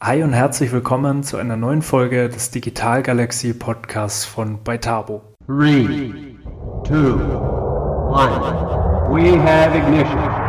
Hi und herzlich willkommen zu einer neuen Folge des Digital Galaxy Podcasts von Beitabo. 3, 2, 1, we have ignition.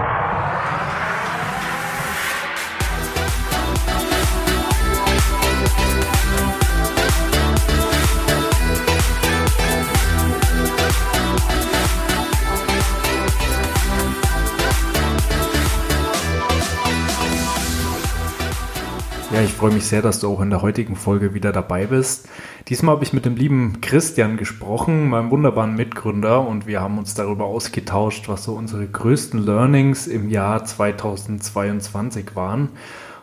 Freue mich sehr, dass du auch in der heutigen Folge wieder dabei bist. Diesmal habe ich mit dem lieben Christian gesprochen, meinem wunderbaren Mitgründer, und wir haben uns darüber ausgetauscht, was so unsere größten Learnings im Jahr 2022 waren.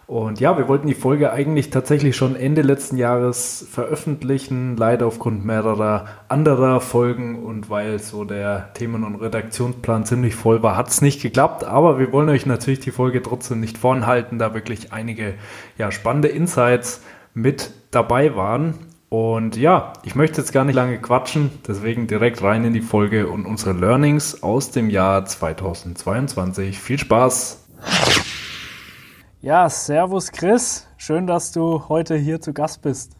Und ja, wir wollten die Folge eigentlich tatsächlich schon Ende letzten Jahres veröffentlichen, leider aufgrund mehrerer anderer Folgen und weil so der Themen- und Redaktionsplan ziemlich voll war, hat es nicht geklappt. Aber wir wollen euch natürlich die Folge trotzdem nicht vorenthalten, da wirklich einige ja, spannende Insights mit dabei waren. Und ja, ich möchte jetzt gar nicht lange quatschen, deswegen direkt rein in die Folge und unsere Learnings aus dem Jahr 2022. Viel Spaß! Ja, Servus Chris, schön, dass du heute hier zu Gast bist.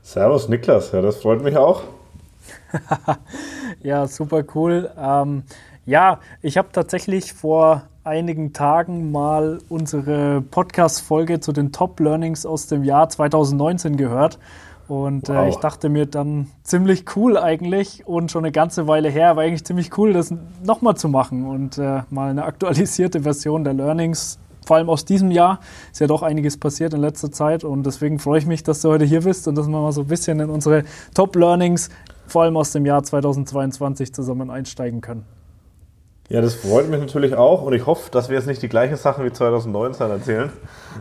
Servus Niklas, ja, das freut mich auch. ja, super cool. Ähm, ja, ich habe tatsächlich vor einigen Tagen mal unsere Podcast-Folge zu den Top-Learnings aus dem Jahr 2019 gehört. Und äh, wow. äh, ich dachte mir dann ziemlich cool eigentlich und schon eine ganze Weile her, war eigentlich ziemlich cool, das nochmal zu machen und äh, mal eine aktualisierte Version der Learnings vor allem aus diesem Jahr ist ja doch einiges passiert in letzter Zeit und deswegen freue ich mich, dass du heute hier bist und dass wir mal so ein bisschen in unsere Top-Learnings, vor allem aus dem Jahr 2022, zusammen einsteigen können. Ja, das freut mich natürlich auch und ich hoffe, dass wir jetzt nicht die gleichen Sachen wie 2019 erzählen.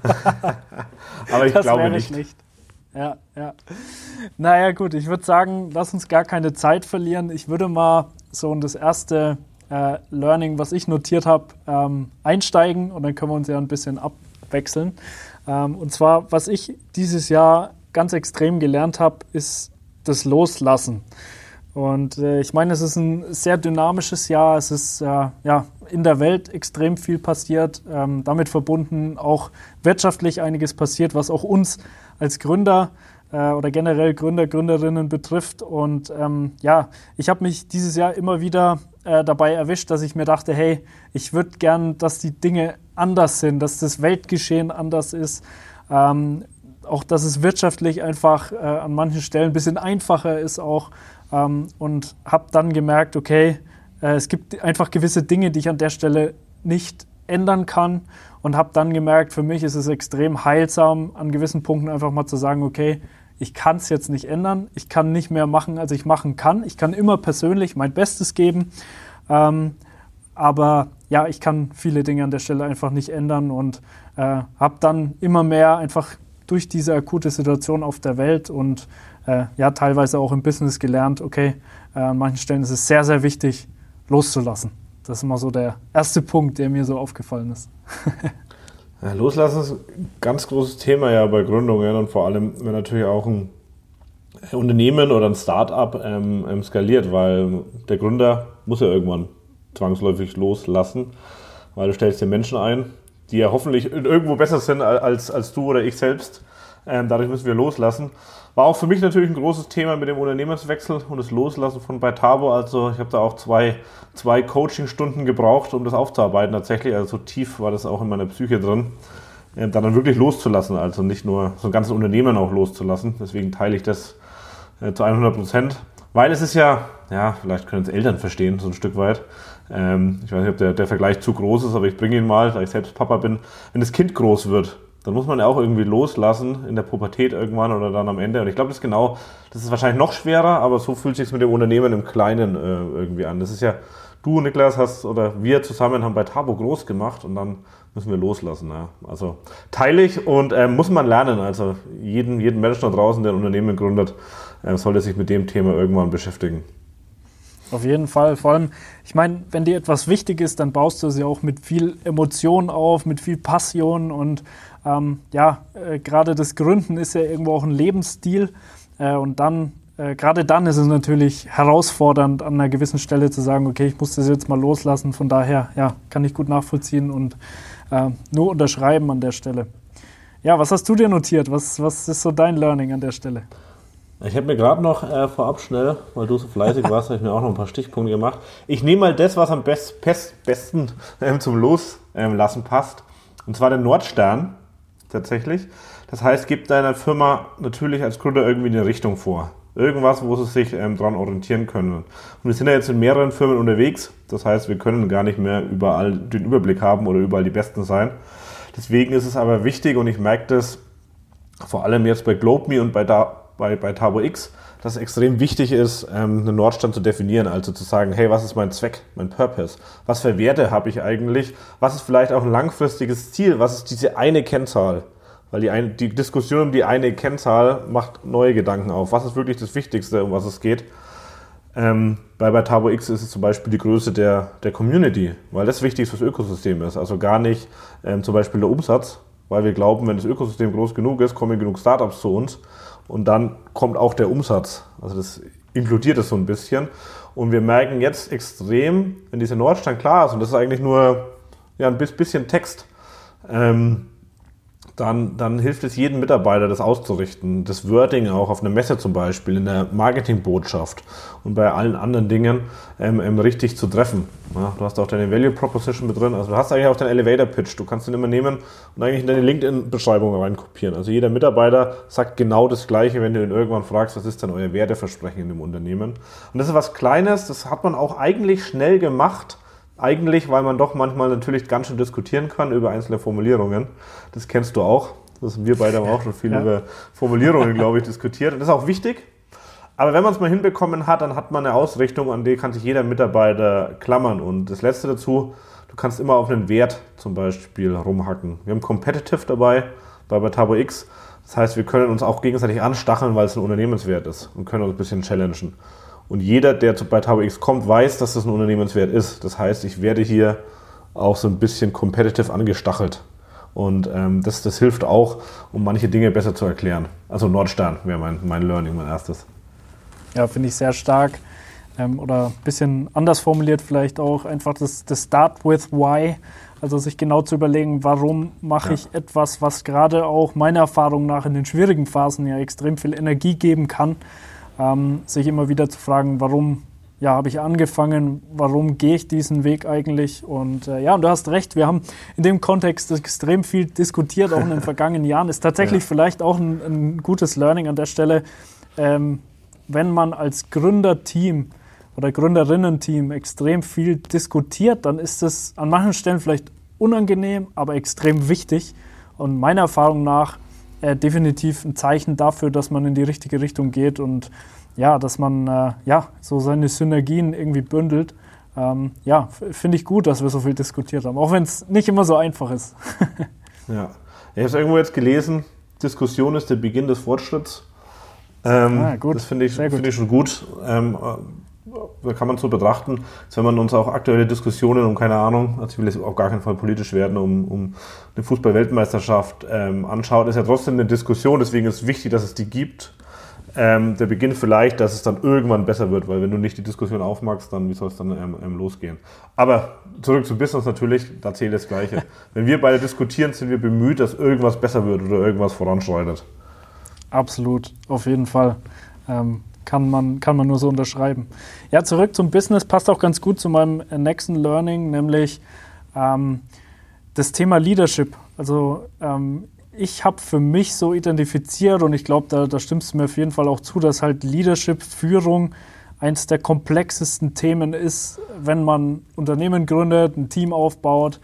Aber ich das glaube nicht. nicht. Ja, ja. Naja, gut, ich würde sagen, lass uns gar keine Zeit verlieren. Ich würde mal so in das erste äh, Learning, was ich notiert habe, ähm, einsteigen und dann können wir uns ja ein bisschen abwechseln. Ähm, und zwar, was ich dieses Jahr ganz extrem gelernt habe, ist das Loslassen. Und äh, ich meine, es ist ein sehr dynamisches Jahr. Es ist äh, ja in der Welt extrem viel passiert. Ähm, damit verbunden auch wirtschaftlich einiges passiert, was auch uns als Gründer äh, oder generell Gründer, Gründerinnen betrifft. Und ähm, ja, ich habe mich dieses Jahr immer wieder äh, dabei erwischt, dass ich mir dachte, hey, ich würde gern, dass die Dinge anders sind, dass das Weltgeschehen anders ist. Ähm, auch dass es wirtschaftlich einfach äh, an manchen Stellen ein bisschen einfacher ist auch. Ähm, und habe dann gemerkt, okay, äh, es gibt einfach gewisse Dinge, die ich an der Stelle nicht ändern kann. Und habe dann gemerkt, für mich ist es extrem heilsam, an gewissen Punkten einfach mal zu sagen, okay, ich kann es jetzt nicht ändern, ich kann nicht mehr machen, als ich machen kann. Ich kann immer persönlich mein Bestes geben, ähm, aber ja, ich kann viele Dinge an der Stelle einfach nicht ändern und äh, habe dann immer mehr einfach durch diese akute Situation auf der Welt und äh, ja, teilweise auch im Business gelernt, okay, äh, an manchen Stellen ist es sehr, sehr wichtig, loszulassen. Das ist immer so der erste Punkt, der mir so aufgefallen ist. Ja, loslassen ist ein ganz großes Thema ja bei Gründungen und vor allem, wenn natürlich auch ein Unternehmen oder ein Start-up ähm, ähm, skaliert, weil der Gründer muss ja irgendwann zwangsläufig loslassen, weil du stellst dir Menschen ein, die ja hoffentlich irgendwo besser sind als, als du oder ich selbst. Ähm, dadurch müssen wir loslassen. War auch für mich natürlich ein großes Thema mit dem Unternehmenswechsel und das Loslassen von Beitabo. Also ich habe da auch zwei, zwei Coachingstunden gebraucht, um das aufzuarbeiten tatsächlich. Also so tief war das auch in meiner Psyche drin. Ähm, dann wirklich loszulassen, also nicht nur so ein ganzes Unternehmen auch loszulassen. Deswegen teile ich das äh, zu 100 Prozent. Weil es ist ja, ja, vielleicht können es Eltern verstehen, so ein Stück weit. Ähm, ich weiß nicht, ob der, der Vergleich zu groß ist, aber ich bringe ihn mal, da ich selbst Papa bin. Wenn das Kind groß wird, dann muss man ja auch irgendwie loslassen in der Pubertät irgendwann oder dann am Ende. Und ich glaube, das ist genau, das ist wahrscheinlich noch schwerer, aber so fühlt sich mit dem Unternehmen im Kleinen äh, irgendwie an. Das ist ja, du, Niklas, hast oder wir zusammen haben bei Tabo groß gemacht und dann müssen wir loslassen. Ja. Also teile ich und äh, muss man lernen. Also jeden, jeden Menschen da draußen, der ein Unternehmen gründet, äh, sollte sich mit dem Thema irgendwann beschäftigen. Auf jeden Fall. Vor allem, ich meine, wenn dir etwas wichtig ist, dann baust du sie auch mit viel Emotion auf, mit viel Passion und ähm, ja, äh, gerade das Gründen ist ja irgendwo auch ein Lebensstil äh, und dann, äh, gerade dann ist es natürlich herausfordernd, an einer gewissen Stelle zu sagen, okay, ich muss das jetzt mal loslassen. Von daher, ja, kann ich gut nachvollziehen und äh, nur unterschreiben an der Stelle. Ja, was hast du dir notiert? Was, was ist so dein Learning an der Stelle? Ich habe mir gerade noch äh, vorab schnell, weil du so fleißig warst, habe ich mir auch noch ein paar Stichpunkte gemacht. Ich nehme mal das, was am best, best, besten ähm, zum Loslassen ähm, passt. Und zwar den Nordstern tatsächlich. Das heißt, gib deiner Firma natürlich als Gründer irgendwie eine Richtung vor. Irgendwas, wo sie sich ähm, dran orientieren können. Und wir sind ja jetzt in mehreren Firmen unterwegs. Das heißt, wir können gar nicht mehr überall den Überblick haben oder überall die Besten sein. Deswegen ist es aber wichtig und ich merke das vor allem jetzt bei GlobeMe und bei, da, bei, bei Tabo X, dass es extrem wichtig ist, ähm, einen Nordstand zu definieren, also zu sagen, hey, was ist mein Zweck, mein Purpose? Was für Werte habe ich eigentlich? Was ist vielleicht auch ein langfristiges Ziel? Was ist diese eine Kennzahl? Weil die, ein, die Diskussion um die eine Kennzahl macht neue Gedanken auf. Was ist wirklich das Wichtigste, um was es geht? Ähm, bei, bei Tabo X ist es zum Beispiel die Größe der, der Community, weil das wichtig fürs Ökosystem ist. Also gar nicht ähm, zum Beispiel der Umsatz, weil wir glauben, wenn das Ökosystem groß genug ist, kommen genug Startups zu uns und dann kommt auch der Umsatz. Also das inkludiert es so ein bisschen. Und wir merken jetzt extrem, wenn dieser Nordstand klar ist, und das ist eigentlich nur ja, ein bisschen Text, ähm, dann, dann hilft es jedem Mitarbeiter, das auszurichten. Das Wording auch auf einer Messe zum Beispiel, in der Marketingbotschaft und bei allen anderen Dingen ähm, ähm, richtig zu treffen. Ja, du hast auch deine Value Proposition mit drin. Also du hast eigentlich auch deinen Elevator Pitch. Du kannst den immer nehmen und eigentlich in deine LinkedIn-Beschreibung reinkopieren. Also jeder Mitarbeiter sagt genau das Gleiche, wenn du ihn irgendwann fragst, was ist denn euer Werteversprechen in dem Unternehmen. Und das ist was Kleines, das hat man auch eigentlich schnell gemacht eigentlich, weil man doch manchmal natürlich ganz schön diskutieren kann über einzelne Formulierungen. Das kennst du auch. Das haben wir beide haben auch schon viel ja. über Formulierungen, glaube ich, diskutiert. Und das ist auch wichtig. Aber wenn man es mal hinbekommen hat, dann hat man eine Ausrichtung, an die kann sich jeder Mitarbeiter klammern. Und das Letzte dazu, du kannst immer auf einen Wert zum Beispiel rumhacken. Wir haben Competitive dabei bei Batabo X. Das heißt, wir können uns auch gegenseitig anstacheln, weil es ein Unternehmenswert ist und können uns ein bisschen challengen. Und jeder, der bei TaboX kommt, weiß, dass das ein Unternehmenswert ist. Das heißt, ich werde hier auch so ein bisschen competitive angestachelt. Und ähm, das, das hilft auch, um manche Dinge besser zu erklären. Also Nordstern wäre mein, mein Learning, mein erstes. Ja, finde ich sehr stark. Ähm, oder ein bisschen anders formuliert vielleicht auch einfach das, das Start with Why. Also sich genau zu überlegen, warum mache ja. ich etwas, was gerade auch meiner Erfahrung nach in den schwierigen Phasen ja extrem viel Energie geben kann ähm, sich immer wieder zu fragen, warum ja, habe ich angefangen, warum gehe ich diesen Weg eigentlich? Und äh, ja, und du hast recht, wir haben in dem Kontext extrem viel diskutiert, auch in den vergangenen Jahren. Ist tatsächlich ja. vielleicht auch ein, ein, gutes Learning an der Stelle, ähm, wenn man als Gründerteam oder Gründerinnen-Team extrem viel diskutiert, dann ist es an manchen Stellen vielleicht unangenehm, aber extrem wichtig. Und meiner Erfahrung nach äh, definitiv ein Zeichen dafür, dass man in die richtige Richtung geht und ja, dass man äh, ja, so seine Synergien irgendwie bündelt. Ähm, ja, finde ich gut, dass wir so viel diskutiert haben, auch wenn es nicht immer so einfach ist. ja, ich habe es irgendwo jetzt gelesen, Diskussion ist der Beginn des Fortschritts. Ähm, ah, gut. Das finde ich, find ich schon gut. Ähm, kann man so betrachten, dass wenn man uns auch aktuelle Diskussionen um, keine Ahnung, also ich will jetzt auf gar keinen Fall politisch werden, um, um eine Fußball-Weltmeisterschaft ähm, anschaut, ist ja trotzdem eine Diskussion, deswegen ist es wichtig, dass es die gibt. Ähm, der Beginn vielleicht, dass es dann irgendwann besser wird, weil wenn du nicht die Diskussion aufmachst, dann wie soll es dann ähm, ähm, losgehen? Aber zurück zum Business natürlich, da zählt das Gleiche. wenn wir beide diskutieren, sind wir bemüht, dass irgendwas besser wird oder irgendwas voranschreitet. Absolut, auf jeden Fall. Ähm, kann man, kann man nur so unterschreiben. Ja, zurück zum Business passt auch ganz gut zu meinem nächsten Learning, nämlich ähm, das Thema Leadership. Also ähm, ich habe für mich so identifiziert und ich glaube, da, da stimmst du mir auf jeden Fall auch zu, dass halt Leadership, Führung eines der komplexesten Themen ist, wenn man Unternehmen gründet, ein Team aufbaut.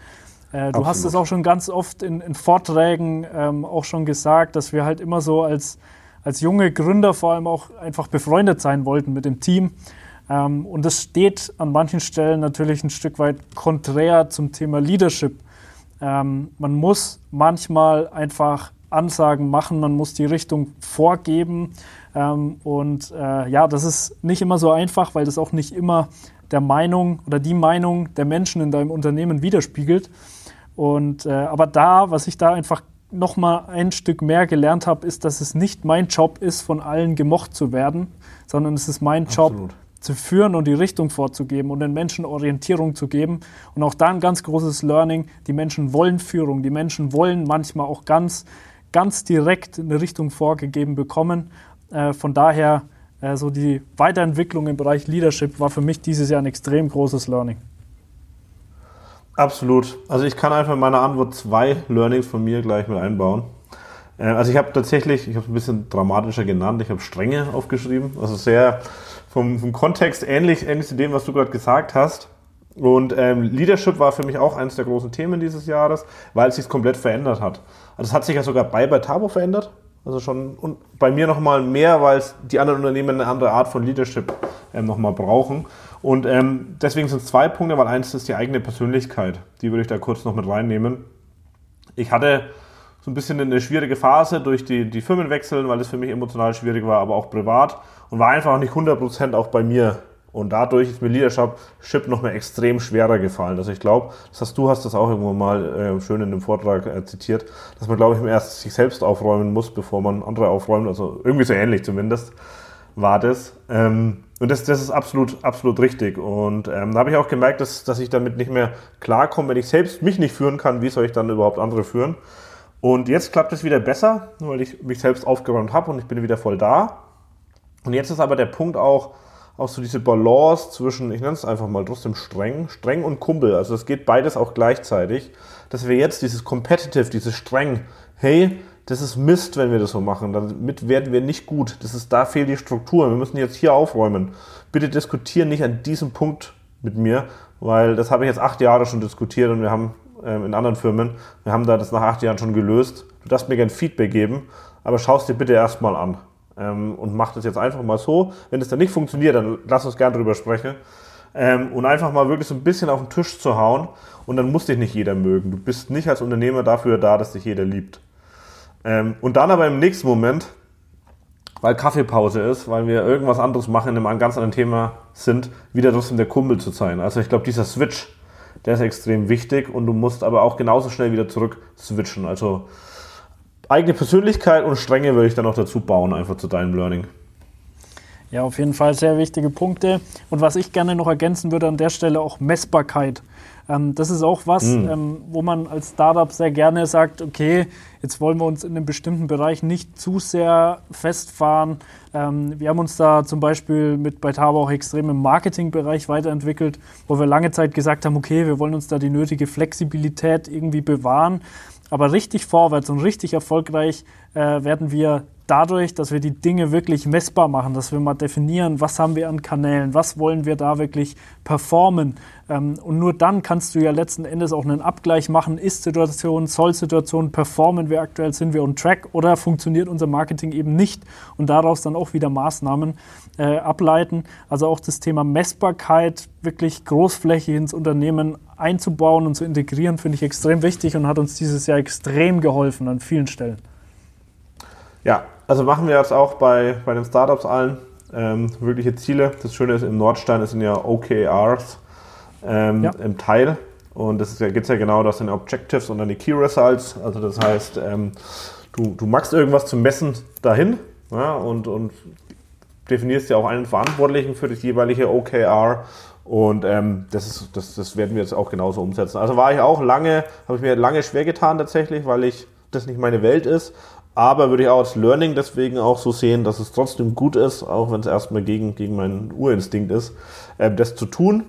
Äh, du hast es auch schon ganz oft in, in Vorträgen ähm, auch schon gesagt, dass wir halt immer so als als junge Gründer vor allem auch einfach befreundet sein wollten mit dem Team. Ähm, und das steht an manchen Stellen natürlich ein Stück weit konträr zum Thema Leadership. Ähm, man muss manchmal einfach Ansagen machen, man muss die Richtung vorgeben. Ähm, und äh, ja, das ist nicht immer so einfach, weil das auch nicht immer der Meinung oder die Meinung der Menschen in deinem Unternehmen widerspiegelt. Und äh, aber da, was ich da einfach noch mal ein Stück mehr gelernt habe, ist, dass es nicht mein Job ist, von allen gemocht zu werden, sondern es ist mein Job, Absolut. zu führen und die Richtung vorzugeben und den Menschen Orientierung zu geben. Und auch da ein ganz großes Learning, die Menschen wollen Führung, die Menschen wollen manchmal auch ganz ganz direkt eine Richtung vorgegeben bekommen. Äh, von daher, äh, so die Weiterentwicklung im Bereich Leadership war für mich dieses Jahr ein extrem großes Learning. Absolut. Also ich kann einfach in meiner Antwort zwei Learnings von mir gleich mit einbauen. Äh, also ich habe tatsächlich, ich habe es ein bisschen dramatischer genannt, ich habe Strenge aufgeschrieben. Also sehr vom, vom Kontext ähnlich, ähnlich zu dem, was du gerade gesagt hast. Und ähm, Leadership war für mich auch eines der großen Themen dieses Jahres, weil es sich komplett verändert hat. Also es hat sich ja sogar bei bei Tabo verändert. Also schon und bei mir nochmal mehr, weil es die anderen Unternehmen eine andere Art von Leadership ähm, nochmal brauchen. Und ähm, deswegen sind es zwei Punkte, weil eins ist die eigene Persönlichkeit. Die würde ich da kurz noch mit reinnehmen. Ich hatte so ein bisschen eine schwierige Phase durch die, die Firmenwechseln, weil es für mich emotional schwierig war, aber auch privat und war einfach nicht 100% auch bei mir. Und dadurch ist mir Leadership noch mal extrem schwerer gefallen. Also ich glaube, das hast du hast das auch irgendwo mal äh, schön in dem Vortrag äh, zitiert, dass man glaube ich erst sich selbst aufräumen muss, bevor man andere aufräumt. Also irgendwie so ähnlich zumindest war das. Ähm, und das, das ist absolut, absolut richtig. Und ähm, da habe ich auch gemerkt, dass, dass ich damit nicht mehr klarkomme, wenn ich selbst mich nicht führen kann, wie soll ich dann überhaupt andere führen? Und jetzt klappt es wieder besser, weil ich mich selbst aufgeräumt habe und ich bin wieder voll da. Und jetzt ist aber der Punkt auch, auch so diese Balance zwischen, ich nenne es einfach mal trotzdem streng, streng und Kumpel. Also es geht beides auch gleichzeitig, dass wir jetzt dieses Competitive, dieses streng, hey, das ist Mist, wenn wir das so machen. Damit werden wir nicht gut. Das ist, da fehlt die Struktur. Wir müssen jetzt hier aufräumen. Bitte diskutieren nicht an diesem Punkt mit mir, weil das habe ich jetzt acht Jahre schon diskutiert und wir haben ähm, in anderen Firmen. Wir haben da das nach acht Jahren schon gelöst. Du darfst mir gerne Feedback geben, aber schau es dir bitte erstmal an. Ähm, und mach das jetzt einfach mal so. Wenn es dann nicht funktioniert, dann lass uns gerne drüber sprechen. Ähm, und einfach mal wirklich so ein bisschen auf den Tisch zu hauen. Und dann muss dich nicht jeder mögen. Du bist nicht als Unternehmer dafür da, dass dich jeder liebt. Ähm, und dann aber im nächsten Moment, weil Kaffeepause ist, weil wir irgendwas anderes machen, in einem ganz anderen Thema sind, wieder trotzdem der Kumpel zu sein. Also ich glaube, dieser Switch, der ist extrem wichtig und du musst aber auch genauso schnell wieder zurück switchen. Also eigene Persönlichkeit und Strenge würde ich dann noch dazu bauen, einfach zu deinem Learning. Ja, auf jeden Fall sehr wichtige Punkte. Und was ich gerne noch ergänzen würde an der Stelle auch Messbarkeit. Ähm, das ist auch was, mhm. ähm, wo man als Startup sehr gerne sagt, okay, jetzt wollen wir uns in einem bestimmten Bereich nicht zu sehr festfahren. Ähm, wir haben uns da zum Beispiel mit bei Taba auch extrem im Marketingbereich weiterentwickelt, wo wir lange Zeit gesagt haben, okay, wir wollen uns da die nötige Flexibilität irgendwie bewahren. Aber richtig vorwärts und richtig erfolgreich äh, werden wir dadurch, dass wir die Dinge wirklich messbar machen, dass wir mal definieren, was haben wir an Kanälen, was wollen wir da wirklich performen. Ähm, und nur dann kannst du ja letzten Endes auch einen Abgleich machen, Ist-Situation, Soll-Situation, performen wir aktuell, sind wir on track oder funktioniert unser Marketing eben nicht und daraus dann auch wieder Maßnahmen äh, ableiten. Also auch das Thema Messbarkeit wirklich großflächig ins Unternehmen einzubauen und zu integrieren, finde ich extrem wichtig und hat uns dieses Jahr extrem geholfen an vielen Stellen. Ja, also machen wir jetzt auch bei, bei den Startups allen ähm, wirkliche Ziele. Das Schöne ist, im Nordstein sind ja OKRs ähm, ja. im Teil. Und das geht ja genau, das sind Objectives und dann die Key Results. Also das heißt, ähm, du, du machst irgendwas zum Messen dahin ja, und, und definierst ja auch einen Verantwortlichen für das jeweilige OKR. Und ähm, das, ist, das, das werden wir jetzt auch genauso umsetzen. Also war ich auch lange, habe ich mir lange schwer getan tatsächlich, weil ich das nicht meine Welt ist. Aber würde ich auch als Learning deswegen auch so sehen, dass es trotzdem gut ist, auch wenn es erstmal gegen, gegen meinen Urinstinkt ist, äh, das zu tun.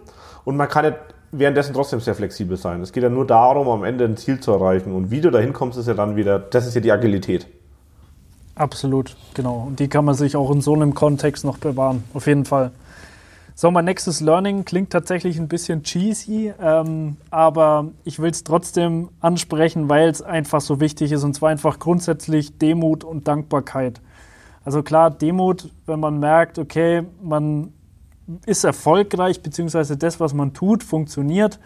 Und man kann ja währenddessen trotzdem sehr flexibel sein. Es geht ja nur darum, am Ende ein Ziel zu erreichen. Und wie du dahin kommst, ist ja dann wieder, das ist ja die Agilität. Absolut, genau. Und die kann man sich auch in so einem Kontext noch bewahren. Auf jeden Fall. So, mein nächstes Learning klingt tatsächlich ein bisschen cheesy, ähm, aber ich will es trotzdem ansprechen, weil es einfach so wichtig ist und zwar einfach grundsätzlich Demut und Dankbarkeit. Also klar, Demut, wenn man merkt, okay, man ist erfolgreich, beziehungsweise das, was man tut, funktioniert,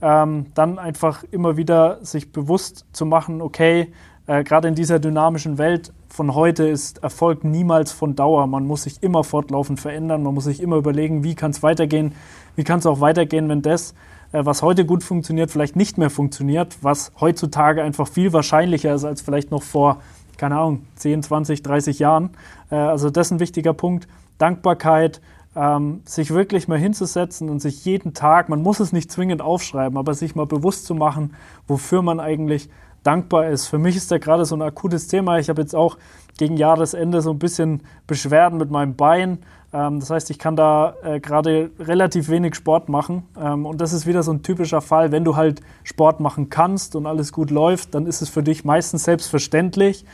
ähm, dann einfach immer wieder sich bewusst zu machen, okay, äh, gerade in dieser dynamischen Welt von heute ist Erfolg niemals von Dauer. Man muss sich immer fortlaufend verändern. Man muss sich immer überlegen, wie kann es weitergehen. Wie kann es auch weitergehen, wenn das, äh, was heute gut funktioniert, vielleicht nicht mehr funktioniert, was heutzutage einfach viel wahrscheinlicher ist als vielleicht noch vor, keine Ahnung, 10, 20, 30 Jahren. Äh, also das ist ein wichtiger Punkt. Dankbarkeit, ähm, sich wirklich mal hinzusetzen und sich jeden Tag, man muss es nicht zwingend aufschreiben, aber sich mal bewusst zu machen, wofür man eigentlich dankbar ist. Für mich ist da gerade so ein akutes Thema. Ich habe jetzt auch gegen Jahresende so ein bisschen Beschwerden mit meinem Bein. Ähm, das heißt, ich kann da äh, gerade relativ wenig Sport machen. Ähm, und das ist wieder so ein typischer Fall. Wenn du halt Sport machen kannst und alles gut läuft, dann ist es für dich meistens selbstverständlich.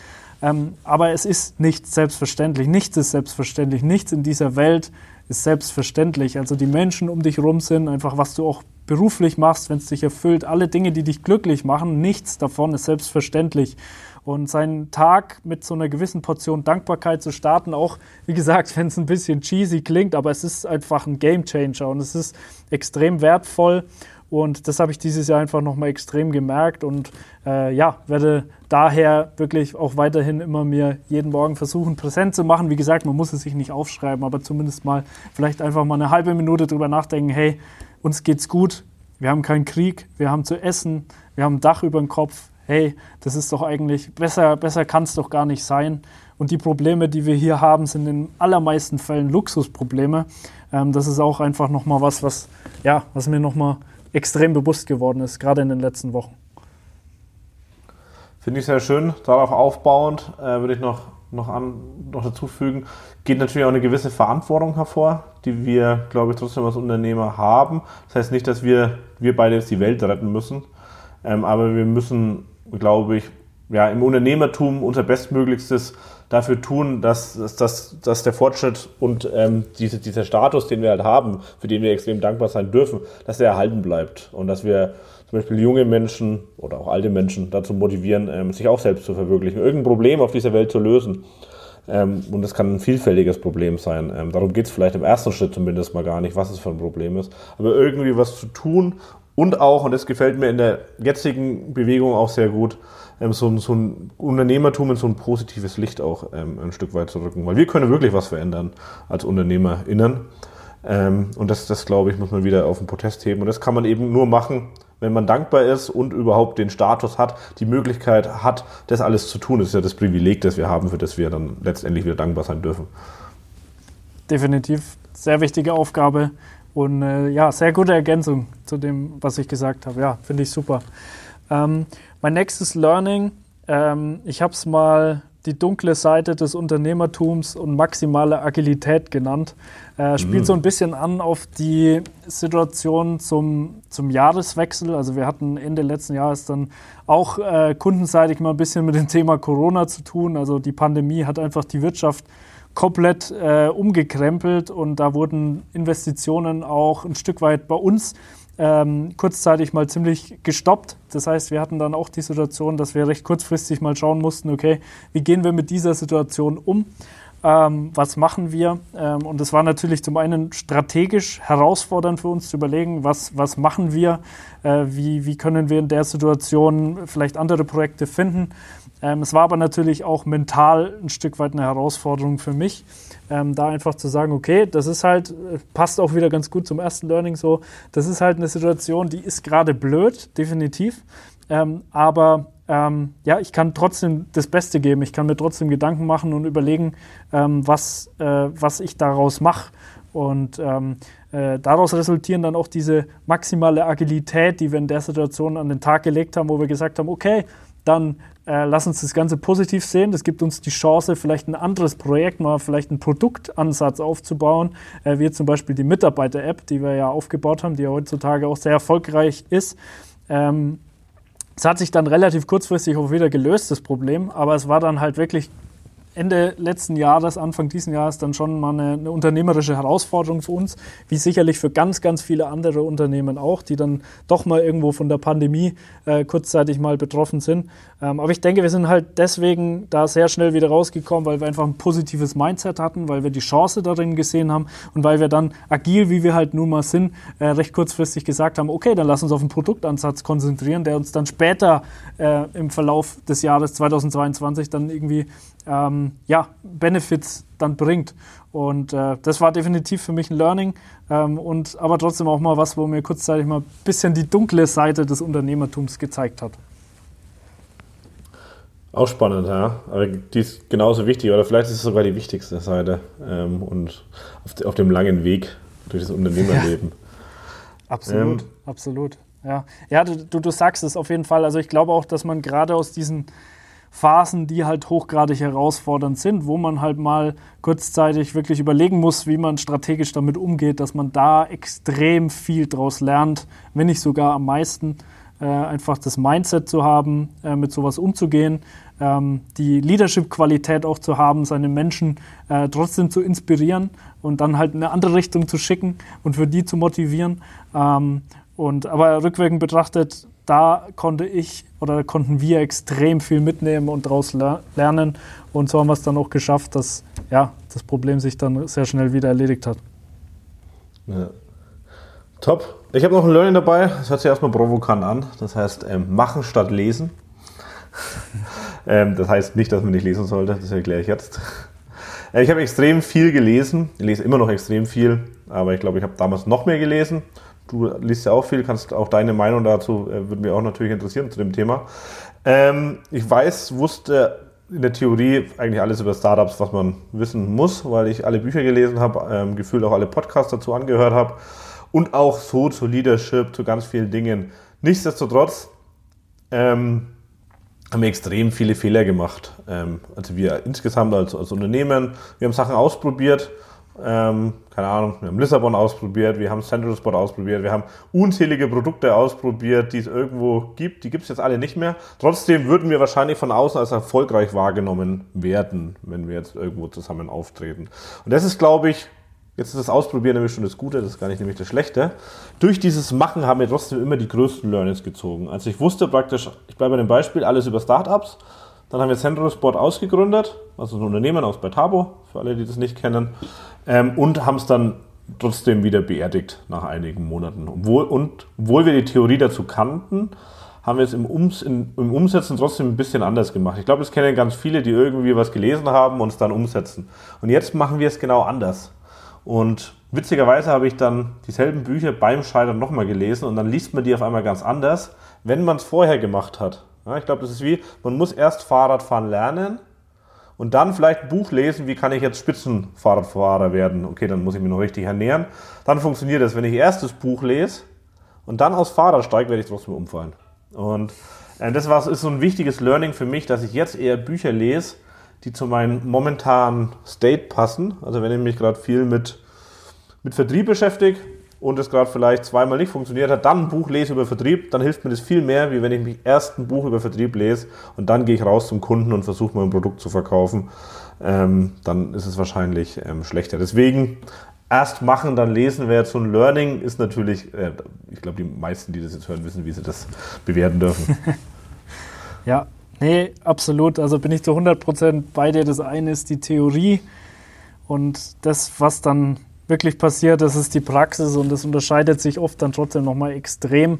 Ähm, aber es ist nicht selbstverständlich. Nichts ist selbstverständlich. Nichts in dieser Welt ist selbstverständlich. Also die Menschen um dich herum sind, einfach was du auch beruflich machst, wenn es dich erfüllt, alle Dinge, die dich glücklich machen, nichts davon ist selbstverständlich. Und seinen Tag mit so einer gewissen Portion Dankbarkeit zu starten, auch wie gesagt, wenn es ein bisschen cheesy klingt, aber es ist einfach ein Game Changer und es ist extrem wertvoll. Und das habe ich dieses Jahr einfach nochmal extrem gemerkt und äh, ja, werde daher wirklich auch weiterhin immer mir jeden Morgen versuchen, präsent zu machen. Wie gesagt, man muss es sich nicht aufschreiben, aber zumindest mal vielleicht einfach mal eine halbe Minute drüber nachdenken, hey, uns geht's gut, wir haben keinen Krieg, wir haben zu essen, wir haben ein Dach über dem Kopf. Hey, das ist doch eigentlich, besser, besser kann es doch gar nicht sein. Und die Probleme, die wir hier haben, sind in allermeisten Fällen Luxusprobleme. Ähm, das ist auch einfach nochmal was, was, ja, was mir nochmal extrem bewusst geworden ist, gerade in den letzten Wochen. Finde ich sehr schön. Darauf aufbauend äh, würde ich noch, noch, an, noch dazu fügen, geht natürlich auch eine gewisse Verantwortung hervor, die wir, glaube ich, trotzdem als Unternehmer haben. Das heißt nicht, dass wir, wir beide jetzt die Welt retten müssen, ähm, aber wir müssen, glaube ich, ja, im Unternehmertum unser Bestmöglichstes dafür tun, dass, dass, dass der Fortschritt und ähm, diese, dieser Status, den wir halt haben, für den wir extrem dankbar sein dürfen, dass der erhalten bleibt und dass wir zum Beispiel junge Menschen oder auch alte Menschen dazu motivieren, ähm, sich auch selbst zu verwirklichen, irgendein Problem auf dieser Welt zu lösen. Ähm, und das kann ein vielfältiges Problem sein. Ähm, darum geht es vielleicht im ersten Schritt zumindest mal gar nicht, was es für ein Problem ist. Aber irgendwie was zu tun und auch, und das gefällt mir in der jetzigen Bewegung auch sehr gut, so, so, ein Unternehmertum in so ein positives Licht auch ähm, ein Stück weit zu rücken. Weil wir können wirklich was verändern als UnternehmerInnen. Ähm, und das, das glaube ich, muss man wieder auf den Protest heben. Und das kann man eben nur machen, wenn man dankbar ist und überhaupt den Status hat, die Möglichkeit hat, das alles zu tun. Das ist ja das Privileg, das wir haben, für das wir dann letztendlich wieder dankbar sein dürfen. Definitiv sehr wichtige Aufgabe und äh, ja, sehr gute Ergänzung zu dem, was ich gesagt habe. Ja, finde ich super. Ähm, mein nächstes Learning, ähm, ich habe es mal die dunkle Seite des Unternehmertums und maximale Agilität genannt. Äh, spielt mhm. so ein bisschen an auf die Situation zum, zum Jahreswechsel. Also wir hatten Ende letzten Jahres dann auch äh, kundenseitig mal ein bisschen mit dem Thema Corona zu tun. Also die Pandemie hat einfach die Wirtschaft komplett äh, umgekrempelt und da wurden Investitionen auch ein Stück weit bei uns ähm, kurzzeitig mal ziemlich gestoppt. Das heißt, wir hatten dann auch die Situation, dass wir recht kurzfristig mal schauen mussten, okay, wie gehen wir mit dieser Situation um? Ähm, was machen wir? Ähm, und es war natürlich zum einen strategisch herausfordernd für uns zu überlegen, was, was machen wir? Äh, wie, wie können wir in der Situation vielleicht andere Projekte finden? Ähm, es war aber natürlich auch mental ein Stück weit eine Herausforderung für mich, ähm, da einfach zu sagen, okay, das ist halt, äh, passt auch wieder ganz gut zum ersten Learning so, das ist halt eine Situation, die ist gerade blöd, definitiv, ähm, aber ähm, ja, ich kann trotzdem das Beste geben, ich kann mir trotzdem Gedanken machen und überlegen, ähm, was, äh, was ich daraus mache. Und ähm, äh, daraus resultieren dann auch diese maximale Agilität, die wir in der Situation an den Tag gelegt haben, wo wir gesagt haben, okay, dann äh, lass uns das Ganze positiv sehen. Das gibt uns die Chance, vielleicht ein anderes Projekt, mal vielleicht einen Produktansatz aufzubauen, äh, wie zum Beispiel die Mitarbeiter-App, die wir ja aufgebaut haben, die ja heutzutage auch sehr erfolgreich ist. Ähm, es hat sich dann relativ kurzfristig auch wieder gelöst, das Problem, aber es war dann halt wirklich Ende letzten Jahres, Anfang diesen Jahres dann schon mal eine, eine, unternehmerische Herausforderung für uns, wie sicherlich für ganz, ganz viele andere Unternehmen auch, die dann doch mal irgendwo von der Pandemie äh, kurzzeitig mal betroffen sind. Ähm, aber ich denke, wir sind halt deswegen da sehr schnell wieder rausgekommen, weil wir einfach ein positives Mindset hatten, weil wir die Chance darin gesehen haben und weil wir dann agil, wie wir halt nun mal sind, äh, recht kurzfristig gesagt haben, okay, dann lass uns auf einen Produktansatz konzentrieren, der uns dann später äh, im Verlauf des Jahres 2022 dann irgendwie ähm, ja, Benefits dann bringt. Und äh, das war definitiv für mich ein Learning ähm, und aber trotzdem auch mal was, wo mir kurzzeitig mal ein bisschen die dunkle Seite des Unternehmertums gezeigt hat. Auch spannend, ja. Aber die ist genauso wichtig oder vielleicht ist es sogar die wichtigste Seite ähm, und auf, auf, dem langen Weg durch das Unternehmerleben. Ja. Absolut, ähm, absolut. Ja, ja du, du sagst es auf jeden Fall. Also ich glaube auch, dass man gerade aus diesen Phasen, die halt hochgradig herausfordernd sind, wo man halt mal kurzzeitig wirklich überlegen muss, wie man strategisch damit umgeht, dass man da extrem viel draus lernt, wenn nicht sogar am meisten. Äh, einfach das Mindset zu haben, äh, mit sowas umzugehen, ähm, die Leadership-Qualität auch zu haben, seine Menschen äh, trotzdem zu inspirieren und dann halt in eine andere Richtung zu schicken und für die zu motivieren. Ähm, und aber rückwirkend betrachtet, da konnte ich oder konnten wir extrem viel mitnehmen und daraus ler lernen. Und so haben wir es dann auch geschafft, dass ja, das Problem sich dann sehr schnell wieder erledigt hat. Ja. Top. Ich habe noch ein Learning dabei. Das hört sich erstmal provokant an. Das heißt, ähm, machen statt lesen. ähm, das heißt nicht, dass man nicht lesen sollte. Das erkläre ich jetzt. Äh, ich habe extrem viel gelesen. Ich lese immer noch extrem viel. Aber ich glaube, ich habe damals noch mehr gelesen. Du liest ja auch viel, kannst auch deine Meinung dazu, äh, würde mich auch natürlich interessieren zu dem Thema. Ähm, ich weiß, wusste in der Theorie eigentlich alles über Startups, was man wissen muss, weil ich alle Bücher gelesen habe, ähm, gefühlt auch alle Podcasts dazu angehört habe und auch so zu Leadership, zu ganz vielen Dingen. Nichtsdestotrotz ähm, haben wir extrem viele Fehler gemacht. Ähm, also wir insgesamt als, als Unternehmen, wir haben Sachen ausprobiert, ähm, keine Ahnung, wir haben Lissabon ausprobiert, wir haben Central Spot ausprobiert, wir haben unzählige Produkte ausprobiert, die es irgendwo gibt. Die gibt es jetzt alle nicht mehr. Trotzdem würden wir wahrscheinlich von außen als erfolgreich wahrgenommen werden, wenn wir jetzt irgendwo zusammen auftreten. Und das ist, glaube ich, Jetzt ist das Ausprobieren nämlich schon das Gute, das ist gar nicht nämlich das Schlechte. Durch dieses Machen haben wir trotzdem immer die größten Learnings gezogen. Also ich wusste praktisch, ich bleibe bei dem Beispiel, alles über Startups. Dann haben wir Central Sport ausgegründet, also ein Unternehmen aus Beitabo, für alle, die das nicht kennen, ähm, und haben es dann trotzdem wieder beerdigt nach einigen Monaten. Obwohl, und obwohl wir die Theorie dazu kannten, haben wir es im, Ums, in, im Umsetzen trotzdem ein bisschen anders gemacht. Ich glaube, das kennen ganz viele, die irgendwie was gelesen haben und es dann umsetzen. Und jetzt machen wir es genau anders. Und witzigerweise habe ich dann dieselben Bücher beim Scheitern nochmal gelesen und dann liest man die auf einmal ganz anders, wenn man es vorher gemacht hat. Ja, ich glaube, das ist wie, man muss erst Fahrradfahren lernen und dann vielleicht ein Buch lesen, wie kann ich jetzt Spitzenfahrradfahrer werden. Okay, dann muss ich mich noch richtig ernähren. Dann funktioniert das. Wenn ich erst das Buch lese und dann aus Fahrrad steige, werde ich trotzdem umfallen. Und äh, das war, ist so ein wichtiges Learning für mich, dass ich jetzt eher Bücher lese, die zu meinem momentanen State passen. Also wenn ich mich gerade viel mit, mit Vertrieb beschäftige und es gerade vielleicht zweimal nicht funktioniert hat, dann ein Buch lese über Vertrieb, dann hilft mir das viel mehr, wie wenn ich mich erst ein Buch über Vertrieb lese und dann gehe ich raus zum Kunden und versuche mein Produkt zu verkaufen. Ähm, dann ist es wahrscheinlich ähm, schlechter. Deswegen erst machen, dann lesen wäre jetzt so ein Learning, ist natürlich, äh, ich glaube, die meisten, die das jetzt hören, wissen, wie sie das bewerten dürfen. ja, Nee, absolut. Also bin ich zu 100% bei dir. Das eine ist die Theorie und das, was dann wirklich passiert, das ist die Praxis und das unterscheidet sich oft dann trotzdem nochmal extrem.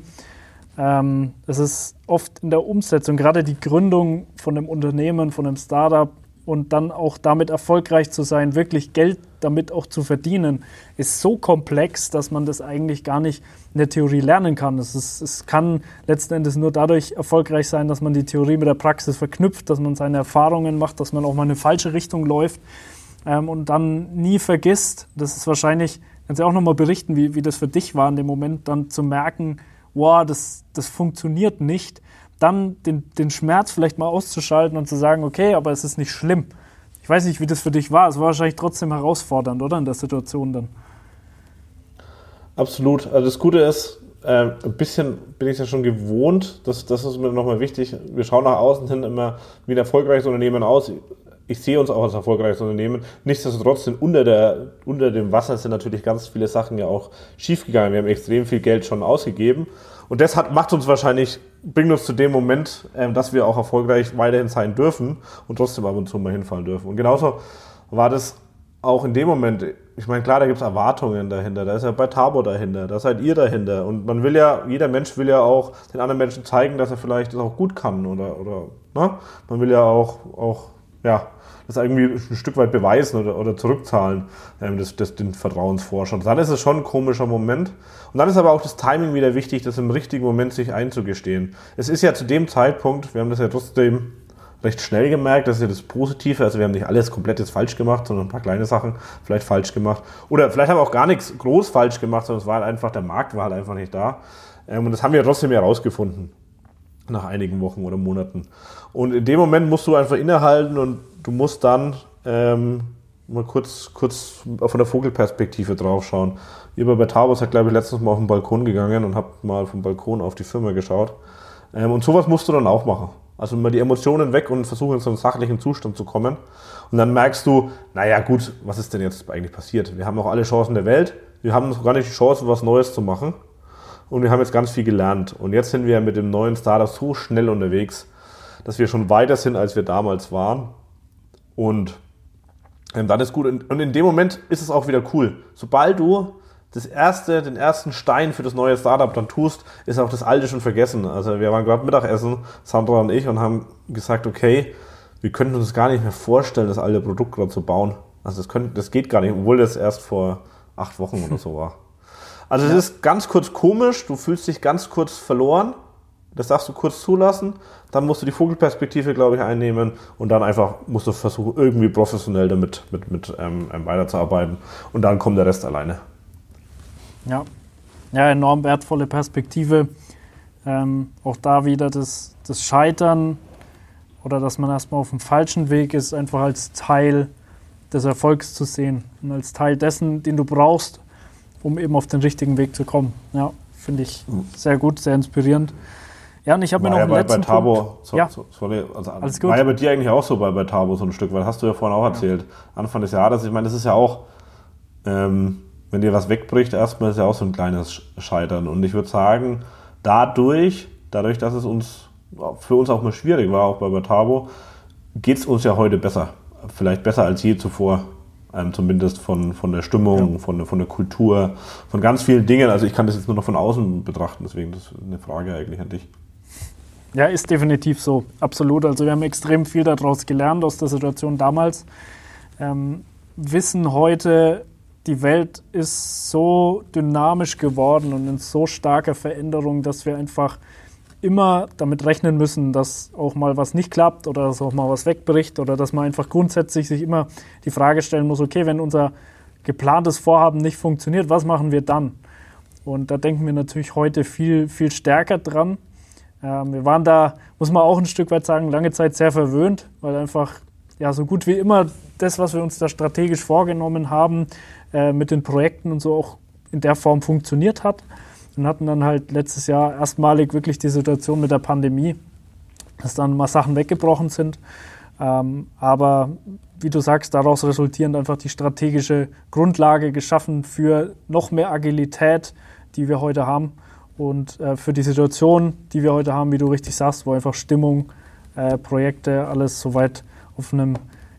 Ähm, es ist oft in der Umsetzung, gerade die Gründung von einem Unternehmen, von einem Startup, und dann auch damit erfolgreich zu sein, wirklich Geld damit auch zu verdienen, ist so komplex, dass man das eigentlich gar nicht in der Theorie lernen kann. Es, ist, es kann letzten Endes nur dadurch erfolgreich sein, dass man die Theorie mit der Praxis verknüpft, dass man seine Erfahrungen macht, dass man auch mal in eine falsche Richtung läuft ähm, und dann nie vergisst, das ist wahrscheinlich, kannst du auch nochmal berichten, wie, wie das für dich war in dem Moment, dann zu merken, wow, das, das funktioniert nicht dann den, den Schmerz vielleicht mal auszuschalten und zu sagen, okay, aber es ist nicht schlimm. Ich weiß nicht, wie das für dich war. Es war wahrscheinlich trotzdem herausfordernd, oder? In der Situation dann. Absolut. Also das Gute ist, äh, ein bisschen bin ich ja schon gewohnt, das, das ist mir nochmal wichtig. Wir schauen nach außen hin immer, wie ein erfolgreiches Unternehmen aus. Ich sehe uns auch als erfolgreiches Unternehmen. Nichtsdestotrotz sind unter, der, unter dem Wasser sind natürlich ganz viele Sachen ja auch schiefgegangen. Wir haben extrem viel Geld schon ausgegeben. Und das hat, macht uns wahrscheinlich, bringt uns zu dem Moment, ähm, dass wir auch erfolgreich weiterhin sein dürfen und trotzdem ab und zu mal hinfallen dürfen. Und genauso war das auch in dem Moment, ich meine, klar, da gibt es Erwartungen dahinter, da ist ja bei Tabo dahinter, da seid ihr dahinter. Und man will ja, jeder Mensch will ja auch den anderen Menschen zeigen, dass er vielleicht das auch gut kann oder, oder ne? man will ja auch, auch ja, das irgendwie ein Stück weit beweisen oder, oder zurückzahlen, ähm, das, das, den Vertrauensvorschuss. Dann ist es schon ein komischer Moment. Und dann ist aber auch das Timing wieder wichtig, das im richtigen Moment sich einzugestehen. Es ist ja zu dem Zeitpunkt, wir haben das ja trotzdem recht schnell gemerkt, das ist ja das Positive, also wir haben nicht alles komplett jetzt falsch gemacht, sondern ein paar kleine Sachen vielleicht falsch gemacht. Oder vielleicht haben wir auch gar nichts groß falsch gemacht, sondern es war halt einfach, der Markt war halt einfach nicht da. Ähm, und das haben wir trotzdem herausgefunden. Nach einigen Wochen oder Monaten. Und in dem Moment musst du einfach innehalten und du musst dann ähm, mal kurz, kurz von der Vogelperspektive draufschauen. Ihr bei Tabos seid, glaube ich, letztens mal auf den Balkon gegangen und habt mal vom Balkon auf die Firma geschaut. Ähm, und sowas musst du dann auch machen. Also mal die Emotionen weg und versuchen in so einen sachlichen Zustand zu kommen. Und dann merkst du, naja gut, was ist denn jetzt eigentlich passiert? Wir haben noch alle Chancen der Welt. Wir haben noch gar nicht die Chance, was Neues zu machen. Und wir haben jetzt ganz viel gelernt. Und jetzt sind wir mit dem neuen Startup so schnell unterwegs, dass wir schon weiter sind, als wir damals waren. Und ähm, dann ist gut. Und in dem Moment ist es auch wieder cool. Sobald du das erste, den ersten Stein für das neue Startup dann tust, ist auch das alte schon vergessen. Also wir waren gerade Mittagessen, Sandra und ich, und haben gesagt, okay, wir könnten uns gar nicht mehr vorstellen, das alte Produkt gerade zu bauen. Also das, können, das geht gar nicht, obwohl das erst vor acht Wochen oder so war. Also es ja. ist ganz kurz komisch, du fühlst dich ganz kurz verloren, das darfst du kurz zulassen, dann musst du die Vogelperspektive, glaube ich, einnehmen und dann einfach musst du versuchen, irgendwie professionell damit mit, mit, ähm, ähm weiterzuarbeiten und dann kommt der Rest alleine. Ja, ja enorm wertvolle Perspektive. Ähm, auch da wieder das, das Scheitern oder dass man erstmal auf dem falschen Weg ist, einfach als Teil des Erfolgs zu sehen und als Teil dessen, den du brauchst, um eben auf den richtigen Weg zu kommen. Ja, finde ich hm. sehr gut, sehr inspirierend. Ja, und ich habe mir noch einen bei, letzten bei Tabo, Punkt. So, ja. So, sorry, also, Alles gut. war ja bei dir eigentlich auch so bei, bei Tabo so ein Stück, weil hast du ja vorhin auch erzählt, ja. Anfang des Jahres, ich meine, das ist ja auch, ähm, wenn dir was wegbricht, erstmal ist ja auch so ein kleines Scheitern. Und ich würde sagen, dadurch, dadurch, dass es uns für uns auch mal schwierig war, auch bei Batabo, geht es uns ja heute besser. Vielleicht besser als je zuvor. Ähm, zumindest von, von der Stimmung, ja. von, von der Kultur, von ganz vielen Dingen. Also ich kann das jetzt nur noch von außen betrachten, deswegen das ist eine Frage eigentlich an dich. Ja, ist definitiv so, absolut. Also wir haben extrem viel daraus gelernt aus der Situation damals. Ähm, wissen heute, die Welt ist so dynamisch geworden und in so starker Veränderung, dass wir einfach immer damit rechnen müssen, dass auch mal was nicht klappt oder dass auch mal was wegbricht oder dass man einfach grundsätzlich sich immer die Frage stellen muss, okay, wenn unser geplantes Vorhaben nicht funktioniert, was machen wir dann? Und da denken wir natürlich heute viel, viel stärker dran. Ähm, wir waren da, muss man auch ein Stück weit sagen, lange Zeit sehr verwöhnt, weil einfach ja so gut wie immer das, was wir uns da strategisch vorgenommen haben, äh, mit den Projekten und so auch in der Form funktioniert hat. Und hatten dann halt letztes Jahr erstmalig wirklich die Situation mit der Pandemie, dass dann mal Sachen weggebrochen sind. Ähm, aber wie du sagst, daraus resultierend einfach die strategische Grundlage geschaffen für noch mehr Agilität, die wir heute haben. Und äh, für die Situation, die wir heute haben, wie du richtig sagst, wo einfach Stimmung, äh, Projekte, alles soweit auf einem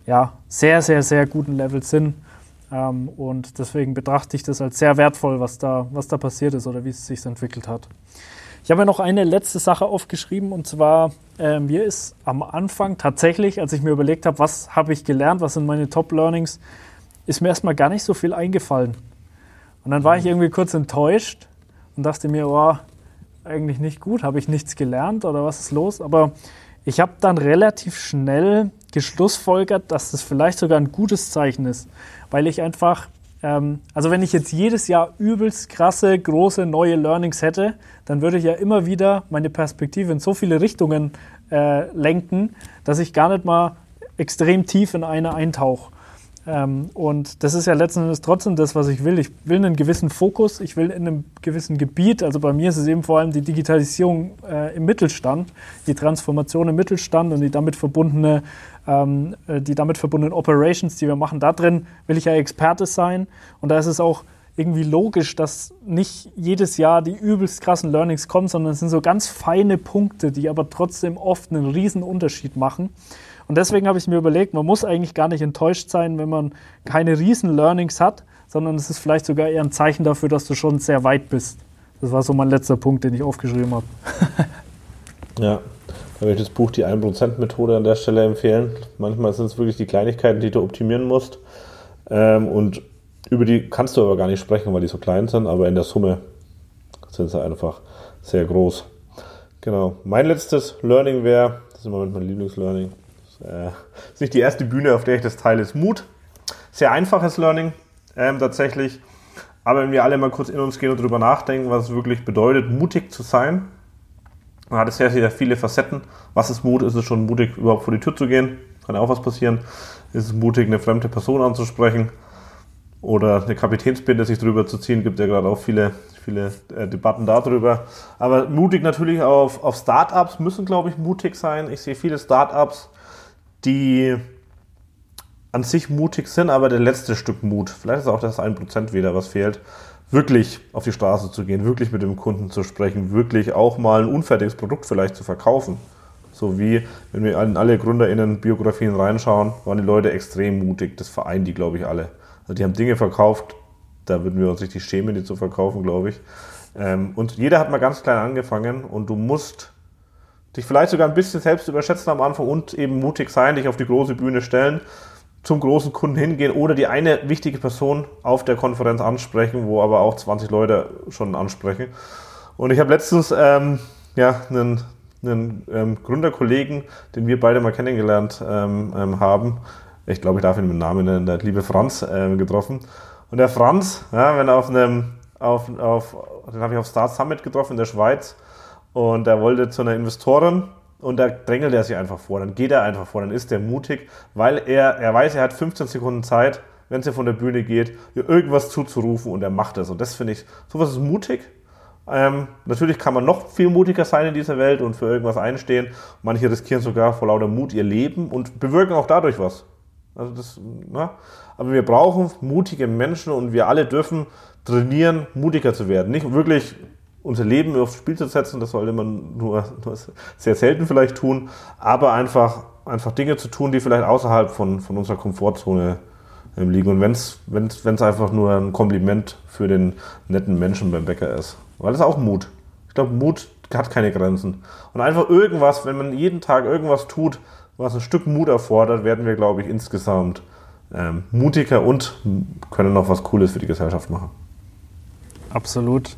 ja, sehr, sehr, sehr guten Level sind. Ähm, und deswegen betrachte ich das als sehr wertvoll, was da, was da passiert ist oder wie es sich entwickelt hat. Ich habe ja noch eine letzte Sache aufgeschrieben und zwar, äh, mir ist am Anfang tatsächlich, als ich mir überlegt habe, was habe ich gelernt, was sind meine Top-Learnings, ist mir erstmal gar nicht so viel eingefallen. Und dann war ich irgendwie kurz enttäuscht und dachte mir, oh, eigentlich nicht gut, habe ich nichts gelernt oder was ist los? Aber ich habe dann relativ schnell geschlussfolgert, dass das vielleicht sogar ein gutes Zeichen ist, weil ich einfach, ähm, also wenn ich jetzt jedes Jahr übelst krasse, große, neue Learnings hätte, dann würde ich ja immer wieder meine Perspektive in so viele Richtungen äh, lenken, dass ich gar nicht mal extrem tief in eine eintauche. Ähm, und das ist ja letzten Endes trotzdem das, was ich will. Ich will einen gewissen Fokus, ich will in einem gewissen Gebiet, also bei mir ist es eben vor allem die Digitalisierung äh, im Mittelstand, die Transformation im Mittelstand und die damit verbundene, ähm, äh, die damit verbundenen Operations, die wir machen. Da drin will ich ja Experte sein und da ist es auch irgendwie logisch, dass nicht jedes Jahr die übelst krassen Learnings kommen, sondern es sind so ganz feine Punkte, die aber trotzdem oft einen riesen Unterschied machen. Und deswegen habe ich mir überlegt, man muss eigentlich gar nicht enttäuscht sein, wenn man keine riesen Learnings hat, sondern es ist vielleicht sogar eher ein Zeichen dafür, dass du schon sehr weit bist. Das war so mein letzter Punkt, den ich aufgeschrieben habe. ja, da würde ich das Buch Die 1%-Methode an der Stelle empfehlen. Manchmal sind es wirklich die Kleinigkeiten, die du optimieren musst. Ähm, und über die kannst du aber gar nicht sprechen, weil die so klein sind, aber in der Summe sind sie einfach sehr groß. Genau. Mein letztes Learning wäre, das ist im Moment mein Lieblingslearning, äh, ist nicht die erste Bühne, auf der ich das teile, ist Mut. Sehr einfaches Learning ähm, tatsächlich. Aber wenn wir alle mal kurz in uns gehen und darüber nachdenken, was es wirklich bedeutet, mutig zu sein, dann hat es sehr, sehr viele Facetten. Was ist Mut? Ist es schon mutig, überhaupt vor die Tür zu gehen? Kann ja auch was passieren. Ist es mutig, eine fremde Person anzusprechen? Oder eine Kapitänsbinde sich drüber zu ziehen? Gibt ja gerade auch viele, viele äh, Debatten darüber. Aber mutig natürlich auf, auf Startups müssen, glaube ich, mutig sein. Ich sehe viele Startups, die an sich mutig sind, aber der letzte Stück Mut, vielleicht ist auch das 1% wieder, was fehlt, wirklich auf die Straße zu gehen, wirklich mit dem Kunden zu sprechen, wirklich auch mal ein unfertiges Produkt vielleicht zu verkaufen. So wie, wenn wir in alle GründerInnen-Biografien reinschauen, waren die Leute extrem mutig. Das vereinen die, glaube ich, alle. Also die haben Dinge verkauft, da würden wir uns richtig schämen, die zu verkaufen, glaube ich. Ähm, und jeder hat mal ganz klein angefangen und du musst dich vielleicht sogar ein bisschen selbst überschätzen am Anfang und eben mutig sein, dich auf die große Bühne stellen zum großen Kunden hingehen oder die eine wichtige Person auf der Konferenz ansprechen, wo aber auch 20 Leute schon ansprechen. Und ich habe letztens ähm, ja, einen, einen ähm, Gründerkollegen, den wir beide mal kennengelernt ähm, ähm haben, ich glaube, ich darf ihn mit Namen nennen, der liebe Franz, äh, getroffen. Und der Franz, ja, wenn er auf einem, auf, auf, den habe ich auf Start Summit getroffen in der Schweiz und er wollte zu einer Investorin und da drängelt er sich einfach vor, dann geht er einfach vor, dann ist er mutig, weil er, er weiß, er hat 15 Sekunden Zeit, wenn es von der Bühne geht, ihr irgendwas zuzurufen und er macht es. Und das finde ich, sowas ist mutig. Ähm, natürlich kann man noch viel mutiger sein in dieser Welt und für irgendwas einstehen. Manche riskieren sogar vor lauter Mut ihr Leben und bewirken auch dadurch was. Also das, na? Aber wir brauchen mutige Menschen und wir alle dürfen trainieren, mutiger zu werden. Nicht wirklich unser Leben aufs Spiel zu setzen, das sollte man nur, nur, sehr selten vielleicht tun, aber einfach, einfach Dinge zu tun, die vielleicht außerhalb von, von unserer Komfortzone ähm, liegen. Und wenn es einfach nur ein Kompliment für den netten Menschen beim Bäcker ist. Weil das ist auch Mut. Ich glaube, Mut hat keine Grenzen. Und einfach irgendwas, wenn man jeden Tag irgendwas tut, was ein Stück Mut erfordert, werden wir, glaube ich, insgesamt ähm, mutiger und können noch was Cooles für die Gesellschaft machen. Absolut.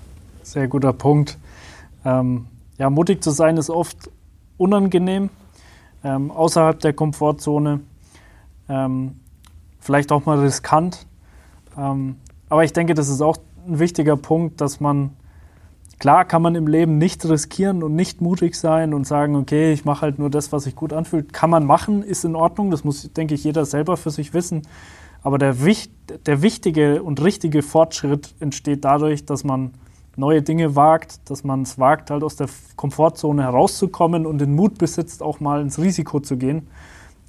Sehr guter Punkt. Ähm, ja, mutig zu sein ist oft unangenehm, ähm, außerhalb der Komfortzone, ähm, vielleicht auch mal riskant. Ähm, aber ich denke, das ist auch ein wichtiger Punkt, dass man, klar kann man im Leben nicht riskieren und nicht mutig sein und sagen, okay, ich mache halt nur das, was sich gut anfühlt. Kann man machen, ist in Ordnung, das muss, denke ich, jeder selber für sich wissen. Aber der, der wichtige und richtige Fortschritt entsteht dadurch, dass man neue Dinge wagt, dass man es wagt, halt aus der Komfortzone herauszukommen und den Mut besitzt, auch mal ins Risiko zu gehen.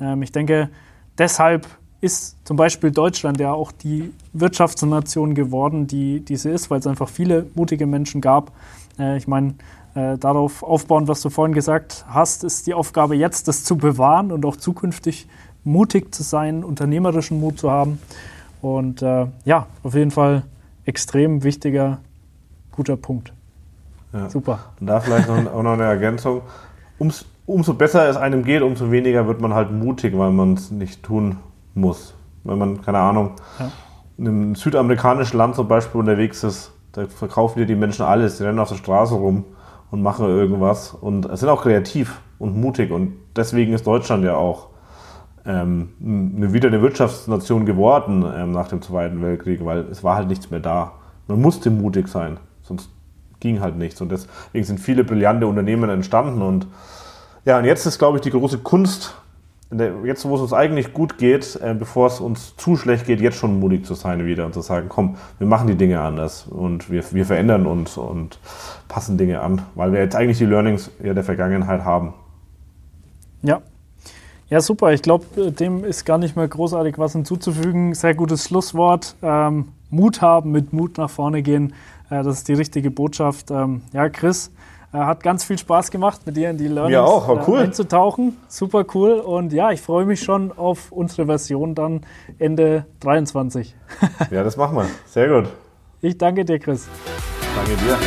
Ähm, ich denke, deshalb ist zum Beispiel Deutschland ja auch die Wirtschaftsnation geworden, die, die sie ist, weil es einfach viele mutige Menschen gab. Äh, ich meine, äh, darauf aufbauen, was du vorhin gesagt hast, ist die Aufgabe jetzt, das zu bewahren und auch zukünftig mutig zu sein, unternehmerischen Mut zu haben. Und äh, ja, auf jeden Fall extrem wichtiger guter Punkt. Ja. Super. Und da vielleicht noch, auch noch eine Ergänzung. Ums, umso besser es einem geht, umso weniger wird man halt mutig, weil man es nicht tun muss. Wenn man, keine Ahnung, ja. in einem südamerikanischen Land zum Beispiel unterwegs ist, da verkaufen dir die Menschen alles, die rennen auf der Straße rum und machen irgendwas und sind auch kreativ und mutig und deswegen ist Deutschland ja auch ähm, wieder eine Wirtschaftsnation geworden ähm, nach dem Zweiten Weltkrieg, weil es war halt nichts mehr da. Man musste mutig sein. Sonst ging halt nichts. Und deswegen sind viele brillante Unternehmen entstanden. Und ja, und jetzt ist, glaube ich, die große Kunst, jetzt, wo es uns eigentlich gut geht, äh, bevor es uns zu schlecht geht, jetzt schon mutig zu sein wieder und zu sagen, komm, wir machen die Dinge anders und wir, wir verändern uns und passen Dinge an, weil wir jetzt eigentlich die Learnings der Vergangenheit haben. Ja. Ja, super. Ich glaube, dem ist gar nicht mehr großartig was hinzuzufügen. Sehr gutes Schlusswort. Ähm, Mut haben, mit Mut nach vorne gehen. Äh, das ist die richtige Botschaft. Ähm, ja, Chris, äh, hat ganz viel Spaß gemacht, mit dir in die Learnings ja, auch, äh, cool. einzutauchen. Super cool. Und ja, ich freue mich schon auf unsere Version dann Ende 23. ja, das machen wir. Sehr gut. Ich danke dir, Chris. Danke dir.